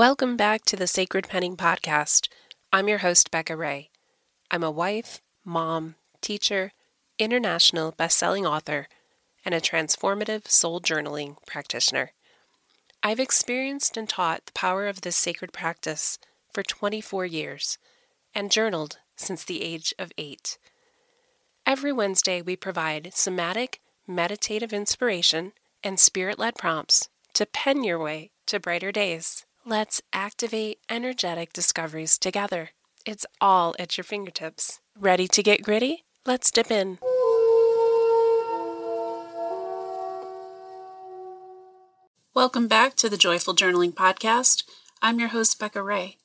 Welcome back to the Sacred Penning Podcast. I'm your host, Becca Rae. I'm a wife, mom, teacher, international best-selling author, and a transformative soul journaling practitioner. I've experienced and taught the power of this sacred practice for 24 years and journaled since the age of eight. Every Wednesday, we provide somatic, meditative inspiration and spirit led prompts to pen your way to brighter days. Let's activate energetic discoveries together. It's all at your fingertips. Ready to get gritty? Let's dip in. Welcome back to the Joyful Journaling Podcast. I'm your host, Becca Rae.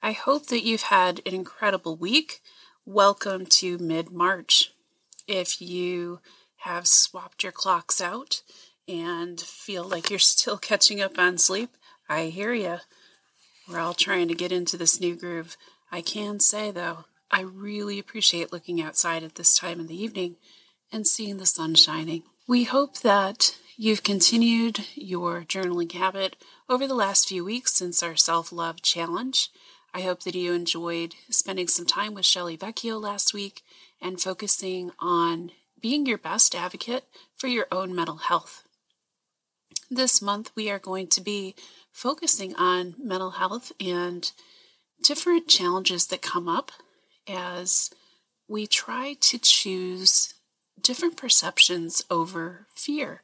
I hope that you've had an incredible week. Welcome to mid March. If you have swapped your clocks out and feel like you're still catching up on sleep, I hear you. We're all trying to get into this new groove. I can say, though, I really appreciate looking outside at this time in the evening and seeing the sun shining. We hope that you've continued your journaling habit over the last few weeks since our self love challenge. I hope that you enjoyed spending some time with Shelley Vecchio last week and focusing on being your best advocate for your own mental health. This month, we are going to be focusing on mental health and different challenges that come up as we try to choose different perceptions over fear.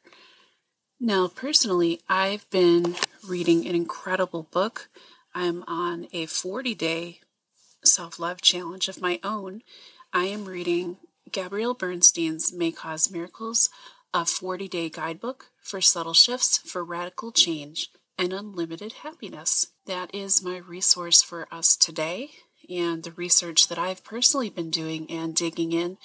Now, personally, I've been reading an incredible book. I'm on a 40 day self love challenge of my own. I am reading Gabrielle Bernstein's May Cause Miracles a 40 day guidebook for subtle shifts for radical change and unlimited happiness. That is my resource for us today and the research that I've personally been doing and digging in,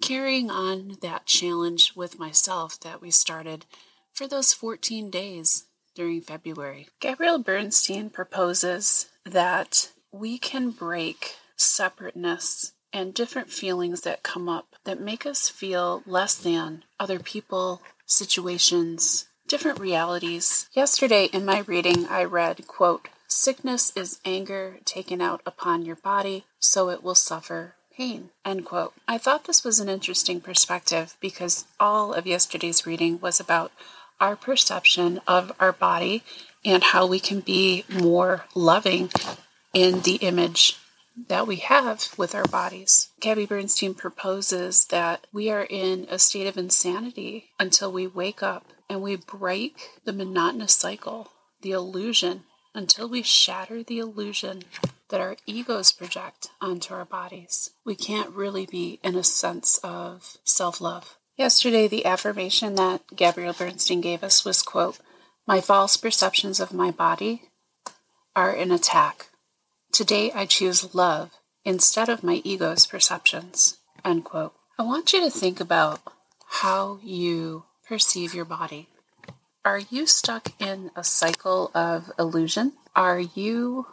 carrying on that challenge with myself that we started for those 14 days during February. Gabrielle Bernstein proposes that we can break separateness and different feelings that come up that make us feel less than other people, situations, different realities. Yesterday in my reading, I read, quote, Sickness is anger taken out upon your body, so it will suffer pain. End quote. I thought this was an interesting perspective because all of yesterday's reading was about our perception of our body and how we can be more loving in the image that we have with our bodies. Gabby Bernstein proposes that we are in a state of insanity until we wake up and we break the monotonous cycle, the illusion, until we shatter the illusion that our egos project onto our bodies. We can't really be in a sense of self love. Yesterday, the affirmation that Gabrielle Bernstein gave us was quote, My false perceptions of my body are an attack Today I choose love instead of my ego's perceptions. End quote. I want you to think about how you perceive your body. Are you stuck in a cycle of illusion? Are you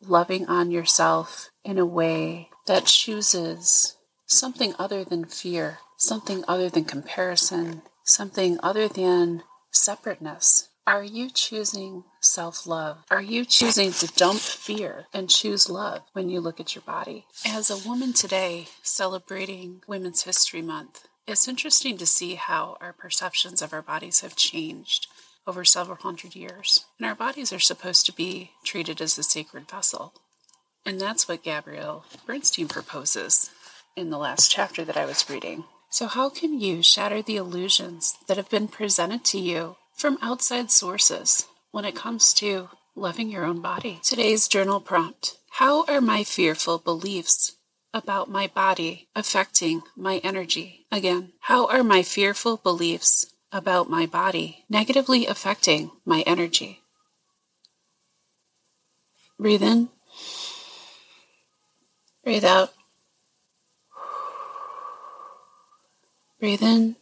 loving on yourself in a way that chooses something other than fear, something other than comparison, something other than separateness? Are you choosing self love? Are you choosing to dump fear and choose love when you look at your body? As a woman today celebrating Women's History Month, it's interesting to see how our perceptions of our bodies have changed over several hundred years. And our bodies are supposed to be treated as a sacred vessel. And that's what Gabrielle Bernstein proposes in the last chapter that I was reading. So, how can you shatter the illusions that have been presented to you from outside sources when it comes to loving your own body. Today's journal prompt How are my fearful beliefs about my body affecting my energy? Again, how are my fearful beliefs about my body negatively affecting my energy? Breathe in, breathe out. Breathe in,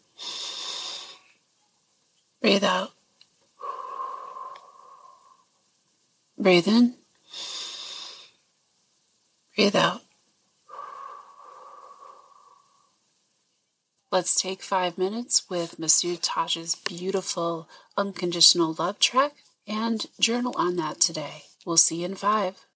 Breathe out. Breathe in. Breathe out. Let's take five minutes with Masood Taj's beautiful Unconditional Love track and journal on that today. We'll see you in five.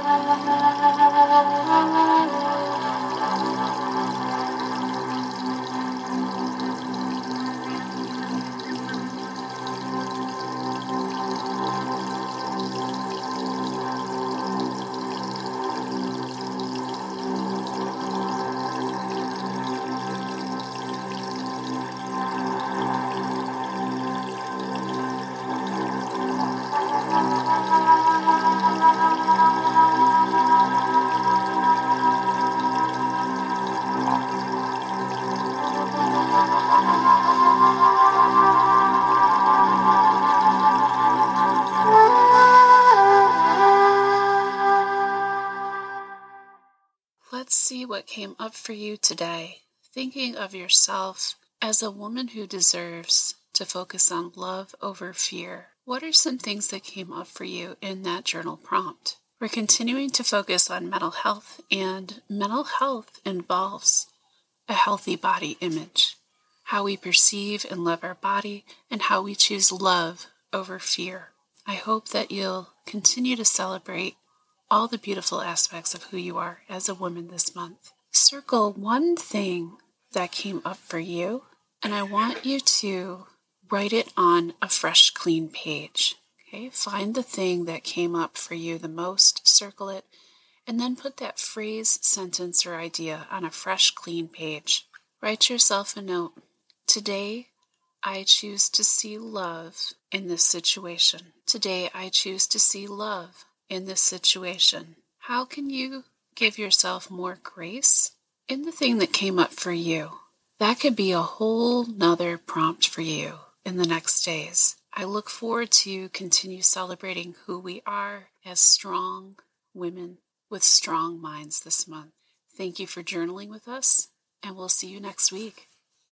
啦啦啦啦啦。Came up for you today, thinking of yourself as a woman who deserves to focus on love over fear, what are some things that came up for you in that journal prompt? We're continuing to focus on mental health, and mental health involves a healthy body image, how we perceive and love our body, and how we choose love over fear. I hope that you'll continue to celebrate all the beautiful aspects of who you are as a woman this month. Circle one thing that came up for you, and I want you to write it on a fresh, clean page. Okay, find the thing that came up for you the most, circle it, and then put that phrase, sentence, or idea on a fresh, clean page. Write yourself a note. Today, I choose to see love in this situation. Today, I choose to see love in this situation. How can you give yourself more grace in the thing that came up for you? That could be a whole nother prompt for you in the next days. I look forward to continue celebrating who we are as strong women with strong minds this month. Thank you for journaling with us, and we'll see you next week.